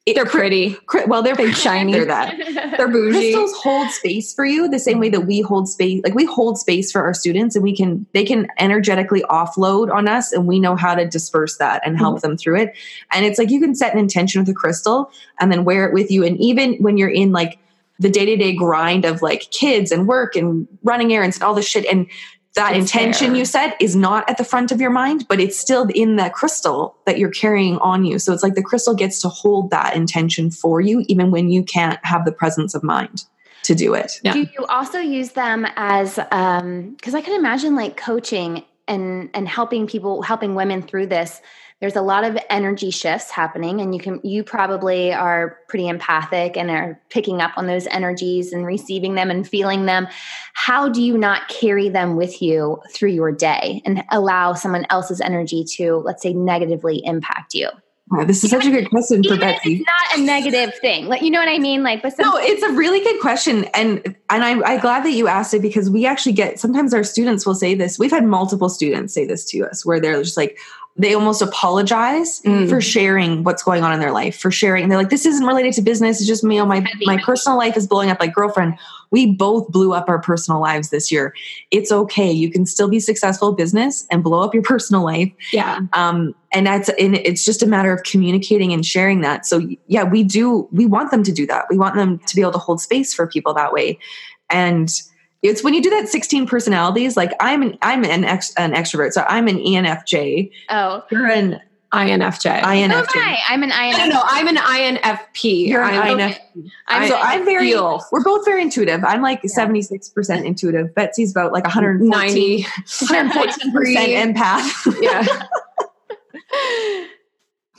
Speaker 4: it
Speaker 3: they're pretty
Speaker 4: well, they're
Speaker 3: Big, shiny.
Speaker 4: They're that.
Speaker 3: they're bougie
Speaker 4: crystals hold space for you the same way that we hold space like we hold space for our students and we can they can energetically offload on us and we know how to disperse that and help them through it and it's like you can set an intention with a crystal and then wear it with you and even when you're in like the day-to-day grind of like kids and work and running errands and all this shit. And that
Speaker 3: It's
Speaker 4: intention you said is not at the front of your mind but it's still in that crystal that you're carrying on you. So it's like the crystal gets to hold that intention for you even when you can't have the presence of mind to do it.
Speaker 3: Yeah.
Speaker 1: Do you also use them as um because I can imagine like coaching and and helping people helping women through this there's a lot of energy shifts happening and you can you probably are pretty empathic and are picking up on those energies and receiving them and feeling them how do you not carry them with you through your day and allow someone else's energy to let's say negatively impact you
Speaker 4: Wow, this is such a good question for Betsy.
Speaker 1: it's not a negative thing like you know what i mean like but some,
Speaker 4: No, it's a really good question, and and I'm, I'm glad that you asked it because we actually get sometimes our students will say this. We've had multiple students say this to us where they're just like they almost apologize
Speaker 3: Mm.
Speaker 4: for sharing what's going on in their life, for sharing. They're like, this isn't related to business. It's just me. Oh, my my personal life is blowing up. Like girlfriend, we both blew up our personal lives this year. It's okay. You can still be successful business and blow up your personal life
Speaker 3: yeah
Speaker 4: um, and that's and it's just a matter of communicating and sharing that so yeah we do we want them to do that we want them to be able to hold space for people that way and it's when you do that 16 personalities like i'm an i'm an, ex, an extrovert so i'm an enfj
Speaker 1: oh
Speaker 4: you're an
Speaker 3: infj
Speaker 1: so am
Speaker 4: infj
Speaker 1: I. Oh, i'm an
Speaker 3: I don't
Speaker 1: INFJ.
Speaker 3: know. I'm an INFP.
Speaker 4: You're an
Speaker 3: I'm,
Speaker 4: INF.
Speaker 3: I'm,
Speaker 4: so i'm very
Speaker 3: feel
Speaker 4: we're both very intuitive i'm like 76% intuitive betsy's about like 114
Speaker 3: 90.
Speaker 4: 114% empath
Speaker 3: yeah.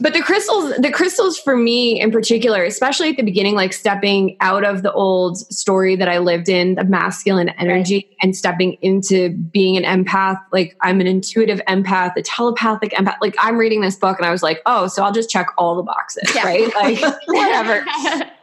Speaker 3: but the crystals, the crystals for me in particular, especially at the beginning, like stepping out of the old story that I lived in, the masculine energy, and stepping into being an empath. Like I'm an intuitive empath, a telepathic empath. Like I'm reading this book and I was like, oh, so I'll just check all the boxes,
Speaker 1: Yeah.
Speaker 3: right? Like whatever.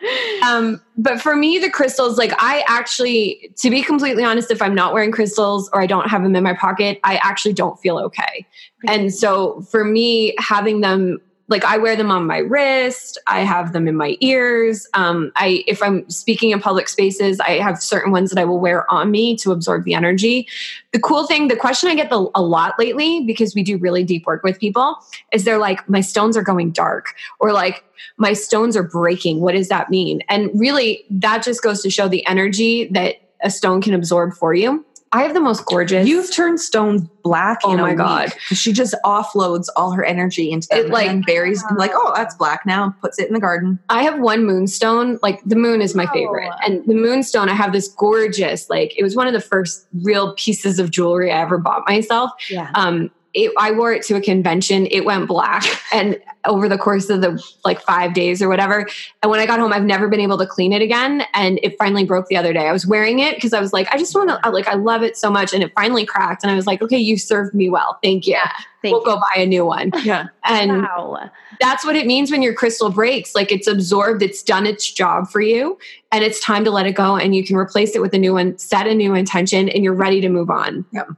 Speaker 3: um, but for me, the crystals, like I actually, to be completely honest, if I'm not wearing crystals or I don't have them in my pocket, I actually don't feel okay. And so for me, having them like I wear them on my wrist. I have them in my ears. Um, I, if I'm speaking in public spaces, I have certain ones that I will wear on me to absorb the energy. The cool thing, the question I get the, a lot lately because we do really deep work with people is they're like, my stones are going dark, or like my stones are breaking. What does that mean? And really, that just goes to show the energy that a stone can absorb for you. I have the most gorgeous.
Speaker 4: You've turned stones black.
Speaker 3: Oh
Speaker 4: in a
Speaker 3: my
Speaker 4: week,
Speaker 3: God.
Speaker 4: 'cause She just offloads all her energy into them.
Speaker 3: It, like-
Speaker 4: and buries like, oh, that's black now. Puts it in the garden.
Speaker 3: I have one moonstone. Like the moon is my
Speaker 1: Oh.
Speaker 3: favorite. And the moonstone, I have this gorgeous, like it was one of the first real pieces of jewelry I ever bought myself.
Speaker 1: Yeah.
Speaker 3: Um, it, I wore it to a convention. It went black, and over the course of the like five days or whatever. And when I got home, I've never been able to clean it again. And it finally broke the other day. I was wearing it because I was like, I just want to, like, I love it so much. And it finally cracked. And I was like, okay, you served me well. Thank you.
Speaker 1: Thank
Speaker 3: we'll go buy a new one.
Speaker 4: Yeah.
Speaker 3: And
Speaker 1: Wow.
Speaker 3: that's what it means when your crystal breaks. Like it's absorbed, it's done its job for you, and it's time to let it go. And you can replace it with a new one, set a new intention, and you're ready to move on.
Speaker 4: Yep.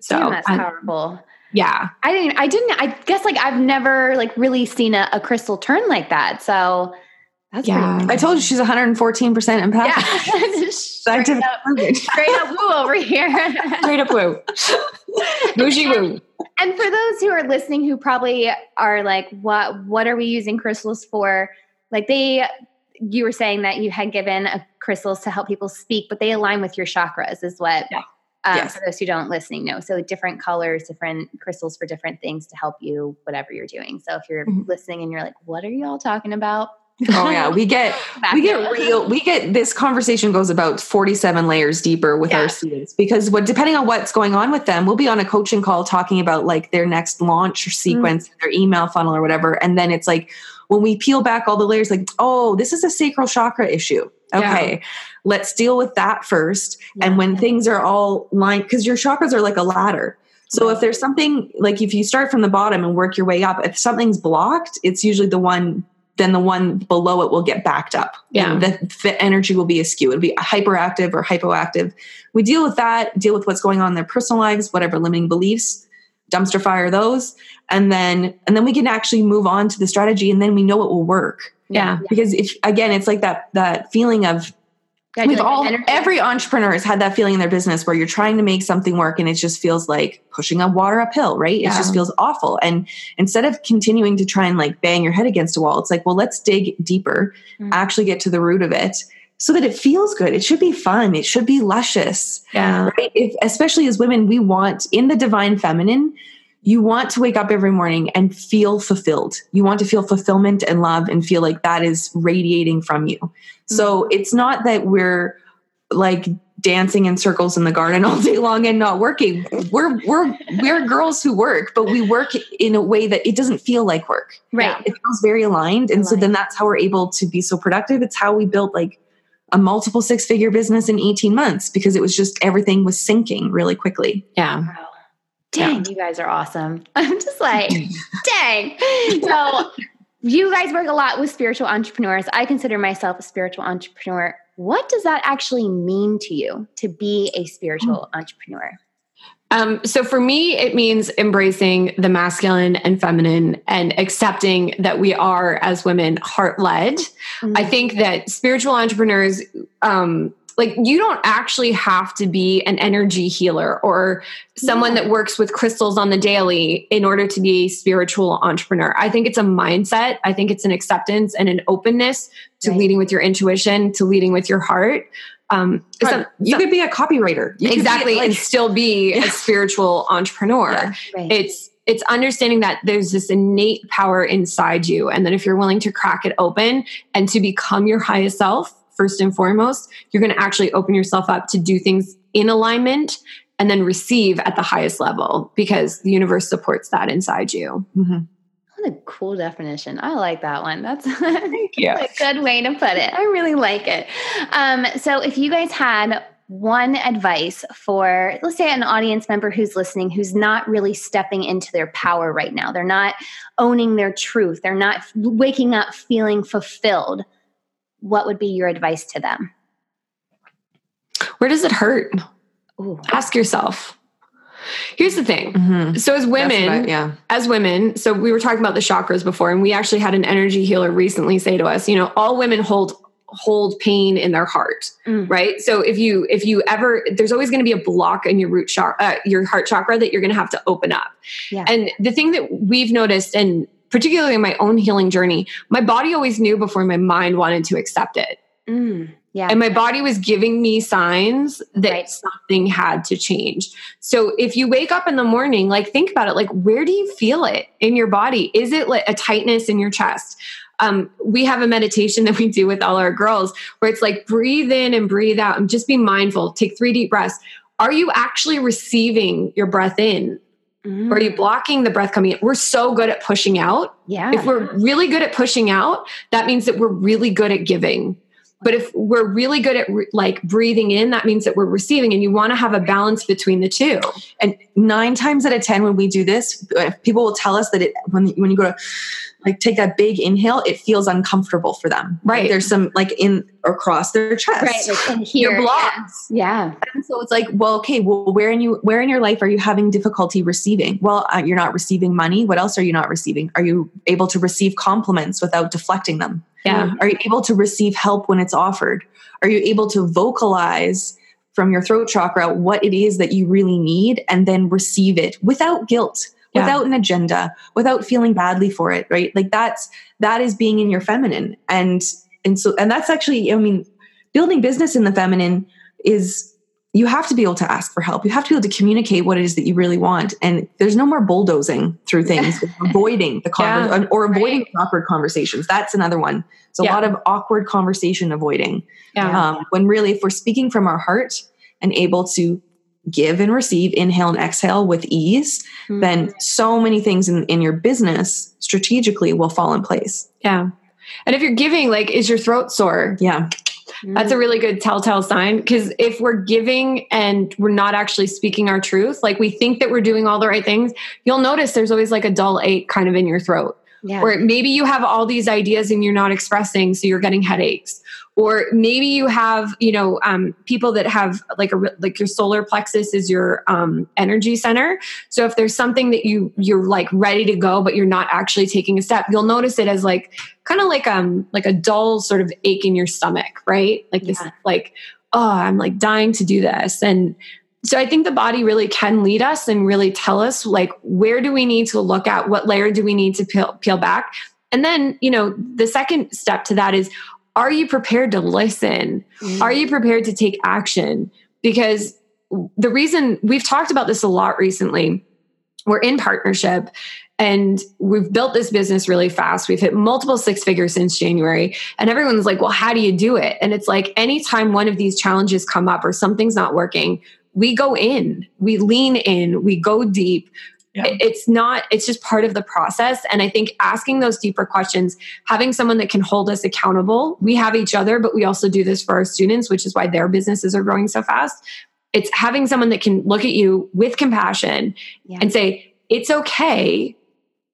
Speaker 3: So
Speaker 1: Damn, that's powerful.
Speaker 3: Yeah,
Speaker 1: I didn't. I didn't. I guess like I've never like really seen a, a crystal turn like that. So that's
Speaker 3: Yeah.
Speaker 4: I told you she's 114% empathic.
Speaker 1: Yeah. straight, up, straight up woo over here.
Speaker 3: straight up woo, bougie woo.
Speaker 1: and for those who are listening who probably are like, what what are we using crystals for? Like they you were saying that you had given crystals to help people speak, but they align with your chakras, is what
Speaker 3: Yeah.
Speaker 1: Um,
Speaker 4: Yes.
Speaker 1: for those who don't listening know. So different colors, different crystals for different things to help you, whatever you're doing. So if you're
Speaker 3: Mhm.
Speaker 1: listening and you're like, what are you all talking about?
Speaker 4: Oh yeah, we get we get real we get this conversation goes about 47 layers deeper with
Speaker 1: Yeah.
Speaker 4: our students because what depending on what's going on with them we'll be on a coaching call talking about like their next launch sequence their email funnel or whatever and then it's like when we peel back all the layers like oh this is a sacral chakra issue okay let's deal with that first and when things are all lined because your chakras are like a ladder so if there's something like if you start from the bottom and work your way up if something's blocked it's usually the one then the one below it will get backed up.
Speaker 3: Yeah.
Speaker 4: The, the energy will be askew. It'll be hyperactive or hypoactive. We deal with that, deal with what's going on in their personal lives, whatever limiting beliefs, dumpster fire those. And then and then we can actually move on to the strategy and then we know it will work.
Speaker 3: Yeah,
Speaker 4: Because if again, it's like that that feeling of
Speaker 1: Yeah,
Speaker 4: we've
Speaker 1: like
Speaker 4: all every entrepreneur has had that feeling in their business where you're trying to make something work and it just feels like pushing up water uphill right? It just feels awful. And instead of continuing to try and like bang your head against a wall it's like well let's dig deeper
Speaker 1: Mhm.
Speaker 4: actually get to the root of it so that it feels good. It should be fun. It should be luscious.
Speaker 3: Yeah,
Speaker 4: right? If especially as women we want in the divine feminine you want to wake up every morning and feel fulfilled. You want to feel fulfillment and love and feel like that is radiating from you. So mm-hmm. it's not that we're like dancing in circles in the garden all day long and not working. We're we're we're girls who work but we work in a way that it doesn't feel like work.
Speaker 1: Right.
Speaker 4: it feels very aligned. And so then that's how we're able to be so productive. It's how we built like a multiple six figure business in 18 months because it was just everything was syncing really quickly
Speaker 3: yeah.
Speaker 1: Wow. Dang, you guys are awesome. I'm just like, dang. So, you guys work a lot with spiritual entrepreneurs. I consider myself a spiritual entrepreneur. What does that actually mean to you to be a spiritual mm. entrepreneur?
Speaker 3: Um, so for me, it means embracing the masculine and feminine and accepting that we are, as women, heart led. I think that spiritual entrepreneurs, um, like you don't actually have to be an energy healer or someone
Speaker 1: Yeah.
Speaker 3: that works with crystals on the daily in order to be a spiritual entrepreneur. I think it's a mindset. I think it's an acceptance and an openness to
Speaker 1: Right.
Speaker 3: leading with your intuition, to leading with your heart. Um, some-
Speaker 4: you
Speaker 3: some-
Speaker 4: could be a copywriter You could be,
Speaker 3: exactly
Speaker 4: like-
Speaker 3: and still be a spiritual entrepreneur
Speaker 4: Yeah.
Speaker 1: Right.
Speaker 3: it's it's understanding that there's this innate power inside you and that if you're willing to crack it open and to become your highest self first and foremost you're going to actually open yourself up to do things in alignment and then receive at the highest level because the universe supports that inside you
Speaker 4: Mhm.
Speaker 1: What a cool definition. I like that one. That's a good way to put it. I really like it. Um, so, if you guys had one advice for, let's say, an audience member who's listening who's not really stepping into their power right now, they're not owning their truth, they're not waking up feeling fulfilled. what would be your advice to them?
Speaker 3: Where does it hurt?
Speaker 1: Ooh.
Speaker 3: Ask yourself. Here's the thing.
Speaker 4: Mhm.
Speaker 3: So as women,
Speaker 4: I- yeah.
Speaker 3: as women, so we were talking about the chakras before, and we actually had an energy healer recently say to us, you know, all women hold hold pain in their heart,
Speaker 1: Mm.
Speaker 3: right? So if you if you ever, there's always going to be a block in your root chakra, uh, your heart chakra that you're going to have to open up.
Speaker 1: Yeah.
Speaker 3: And the thing that we've noticed, and particularly in my own healing journey, my body always knew before my mind wanted to accept it.
Speaker 1: Mm. Yeah.
Speaker 3: And my body was giving me signs that
Speaker 1: Right.
Speaker 3: something had to change. So if you wake up in the morning, like think about it, like where do you feel it in your body? Is it like a tightness in your chest? Um, we have a meditation that we do with all our girls where it's like breathe in and breathe out and just be mindful. Take three deep breaths. Are you actually receiving your breath in?
Speaker 1: Mm.
Speaker 3: Or are you blocking the breath coming in? We're so good at pushing out
Speaker 1: Yeah.
Speaker 3: if we're really good at pushing out, that means that we're really good at giving. But if we're really good at re- like breathing in, that means that we're receiving, and you want to have a balance between the two.
Speaker 4: And nine times out of ten, when we do this, uh, people will tell us that it when when you go to like take that big inhale, it feels uncomfortable for them.
Speaker 3: Right.
Speaker 4: There's some like in across their chest.
Speaker 1: right. Like in here.
Speaker 3: Your blocks.
Speaker 1: Yeah.
Speaker 4: And so it's like, well, okay, well, where in you, where in your life are you having difficulty receiving? Well, uh, you're not receiving money. What else are you not receiving? Are you able to receive compliments without deflecting them?
Speaker 3: Yeah.
Speaker 4: Are you able to receive help when it's offered? Are you able to vocalize from your throat chakra what it is that you really need and then receive it without guilt,
Speaker 3: Yeah.
Speaker 4: without an agenda, without feeling badly for it, right? Like that's that is being in your feminine. And and so and that's actually I mean building business in the feminine is you have to be able to ask for help. You have to be able to communicate what it is that you really want. And there's no more bulldozing through things, avoiding the conver-
Speaker 3: Yeah.
Speaker 4: or avoiding awkward conversations. That's another one. It's a lot of awkward conversation avoiding.
Speaker 3: Yeah.
Speaker 4: Um, when really, if we're speaking from our heart and able to give and receive, inhale and exhale with ease,
Speaker 3: Mm.
Speaker 4: then so many things in, in your business strategically will fall in place.
Speaker 3: yeah. And if you're giving, like, is your throat sore?
Speaker 4: Yeah.
Speaker 3: That's a mm. really good telltale sign because if we're giving and we're not actually speaking our truth, like we think that we're doing all the right things, you'll notice there's always like a dull ache kind of in your throat.
Speaker 1: Yeah.
Speaker 3: Or maybe you have all these ideas and you're not expressing, so you're getting headaches. Or maybe you have, you know, um, people that have like a like your solar plexus is your um, energy center. So if there's something that you you're like ready to go, but you're not actually taking a step, you'll notice it as like kind of like um like a dull sort of ache in your stomach, right? Like this, like oh, I'm like dying to do this, and so I think the body really can lead us and really tell us like where do we need to look at, what layer do we need to peel, peel back, and then you know the second step to that is are you prepared to listen?
Speaker 1: Mm.
Speaker 3: Are you prepared to take action? Because the reason we've talked about this a lot recently, we're in partnership and we've built this business really fast. We've hit multiple six figures since January. And everyone's like, well, how do you do it? And it's like anytime one of these challenges come up or something's not working, we go in, we lean in, we go deep.
Speaker 4: Yeah.
Speaker 3: It's not, it's just part of the process. And I think asking those deeper questions, having someone that can hold us accountable, we have each other, but we also do this for our students, which is why their businesses are growing so fast. It's having someone that can look at you with compassion
Speaker 1: Yeah.
Speaker 3: and say, it's okay,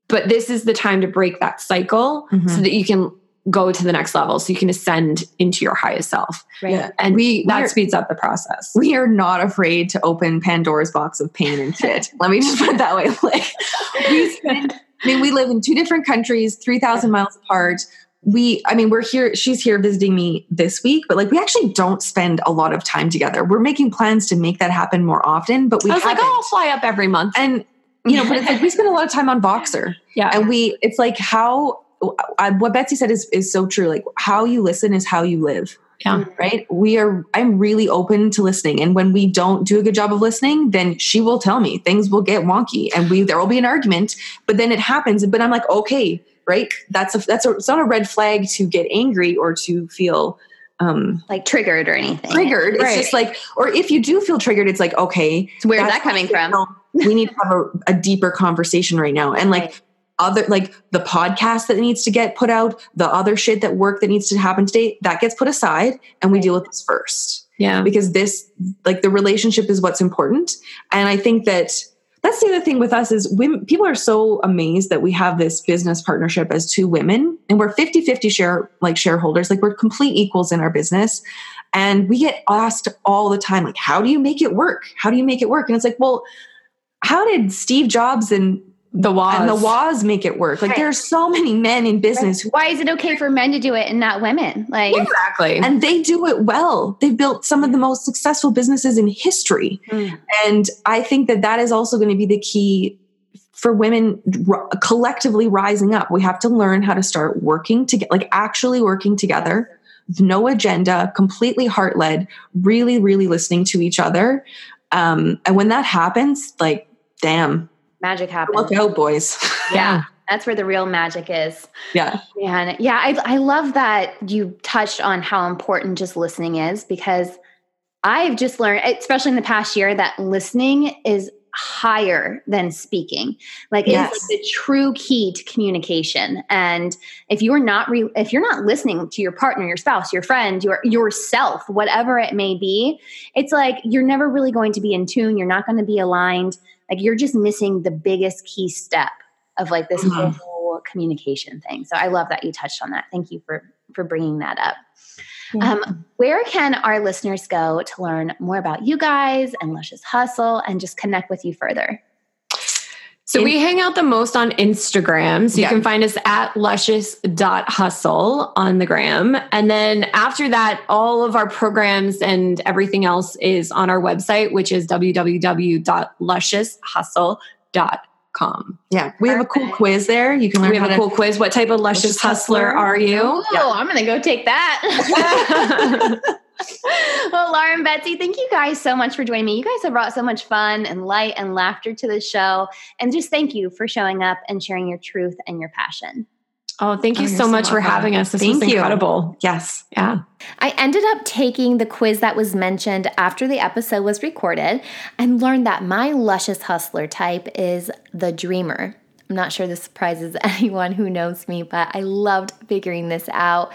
Speaker 3: but this is the time to break that cycle so
Speaker 4: Mhm.
Speaker 3: that you can go to the next level, so you can ascend into your highest self.
Speaker 1: Right.
Speaker 4: Yeah.
Speaker 3: And
Speaker 4: We-
Speaker 3: that
Speaker 4: we're-
Speaker 3: speeds up the process.
Speaker 4: We are not afraid to open Pandora's box of pain and shit. Let me just put it that way. Like we spend, I mean, we live in two different countries, 3,000 miles apart. We, I mean, we're here, she's here visiting me this week, but like we actually don't spend a lot of time together. We're making plans to make that happen more often, but we
Speaker 3: I was like,
Speaker 4: haven't.
Speaker 3: oh, I'll fly up every month.
Speaker 4: and you know, but it's like we spend a lot of time on Voxer.
Speaker 3: yeah.
Speaker 4: and we it's like how I, what betsy said is is so true. Like how you listen is how you live.
Speaker 3: Yeah.
Speaker 4: right? We are i'm really open to listening. And when we don't do a good job of listening then she will tell me. Things will get wonky and we there will be an argument but then it happens. But i'm like okay right? That's a that's a it's not a red flag to get angry or to feel um
Speaker 1: Like triggered or anything.
Speaker 4: triggered.
Speaker 3: Right.
Speaker 4: it's just like or if you do feel triggered it's like okay
Speaker 1: So where's
Speaker 4: that's
Speaker 1: that coming from?
Speaker 4: we need to have a, a deeper conversation right now. And like
Speaker 1: Right.
Speaker 4: Other like the podcast that needs to get put out the other shit that work that needs to happen today that gets put aside and we
Speaker 1: Right.
Speaker 4: deal with this first.
Speaker 3: Yeah.
Speaker 4: because this like the relationship is what's important. And i think that that's the other thing with us is women, people are so amazed that we have this business partnership as two women and we're 50-50 share like shareholders. Like we're complete equals in our business. And we get asked all the time like how do you make it work? How do you make it work? And it's like well how did steve jobs and
Speaker 3: The Woz.
Speaker 4: and the Waz make it work like
Speaker 1: Right.
Speaker 4: there are so many men in business who
Speaker 1: Why is it okay for men to do it and not women? Like,
Speaker 3: exactly.
Speaker 4: and they do it well. They've built some of the most successful businesses in history.
Speaker 1: Mm.
Speaker 4: And I think that that is also going to be the key for women r- collectively rising up. We have to learn how to start working together, like actually working together, with no agenda, completely heart led, really, really listening to each other. Um, and when that happens, like, damn,
Speaker 1: magic happens.
Speaker 4: look out, boys.
Speaker 3: yeah.
Speaker 1: That's where the real magic is.
Speaker 4: yeah.
Speaker 1: Man, yeah, I, I love that you touched on how important just listening is because I've just learned, especially in the past year, that listening is higher than speaking. Like
Speaker 4: Yes.
Speaker 1: it's like the true key to communication. And if you're not re- if you're not listening to your partner, your spouse, your friend, your yourself, whatever it may be, it's like you're never really going to be in tune. You're not going to be aligned. Like you're just missing the biggest key step of like this
Speaker 4: Mhm.
Speaker 1: whole communication thing. So I love that you touched on that. Thank you for for bringing that up. Um, where can our listeners go to learn more about you guys and Luscious Hustle and just connect with you further?
Speaker 3: So we hang out the most on Instagram. So you
Speaker 4: Yeah.
Speaker 3: can find us at luscious.hustle on the gram. And then after that, all of our programs and everything else is on our website, which is www.luscioushustle.com.
Speaker 4: Yeah. We have a cool quiz there. You can learn
Speaker 3: We have
Speaker 4: how
Speaker 3: a
Speaker 4: to
Speaker 3: cool quiz. What type of luscious
Speaker 4: Luscious
Speaker 3: hustler
Speaker 4: hustler.
Speaker 3: are you?
Speaker 1: Oh, I'm going to go take that. well, Laura and Betsy, thank you guys so much for joining me. You guys have brought so much fun and light and laughter to the show. And just thank you for showing up and sharing your truth and your passion.
Speaker 3: Oh, thank you
Speaker 4: Oh,
Speaker 3: so
Speaker 4: so
Speaker 3: much for having us. This
Speaker 4: Thank
Speaker 3: was
Speaker 4: you.
Speaker 3: incredible.
Speaker 4: Yes.
Speaker 3: Yeah.
Speaker 1: I ended up taking the quiz that was mentioned after the episode was recorded and learned that my luscious hustler type is the dreamer. I'm not sure this surprises anyone who knows me, but I loved figuring this out.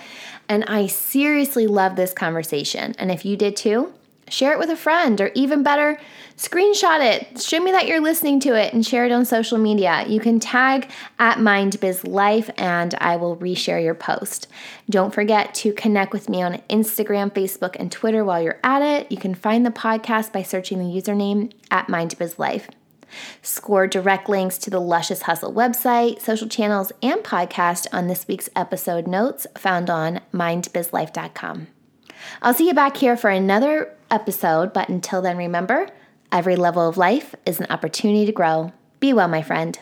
Speaker 1: And I seriously love this conversation. And if you did too, share it with a friend, or even better, screenshot it. Show me that you're listening to it and share it on social media. You can tag at MindBizLife and I will reshare your post. Don't forget to connect with me on Instagram, Facebook, and Twitter while you're at it. You can find the podcast by searching the username at MindBizLife. Score direct links to the Luscious Hustle website, social channels, and podcast on this week's episode notes found on mindbizlife.com. I'll see you back here for another episode, but until then, remember every level of life is an opportunity to grow. Be well, my friend.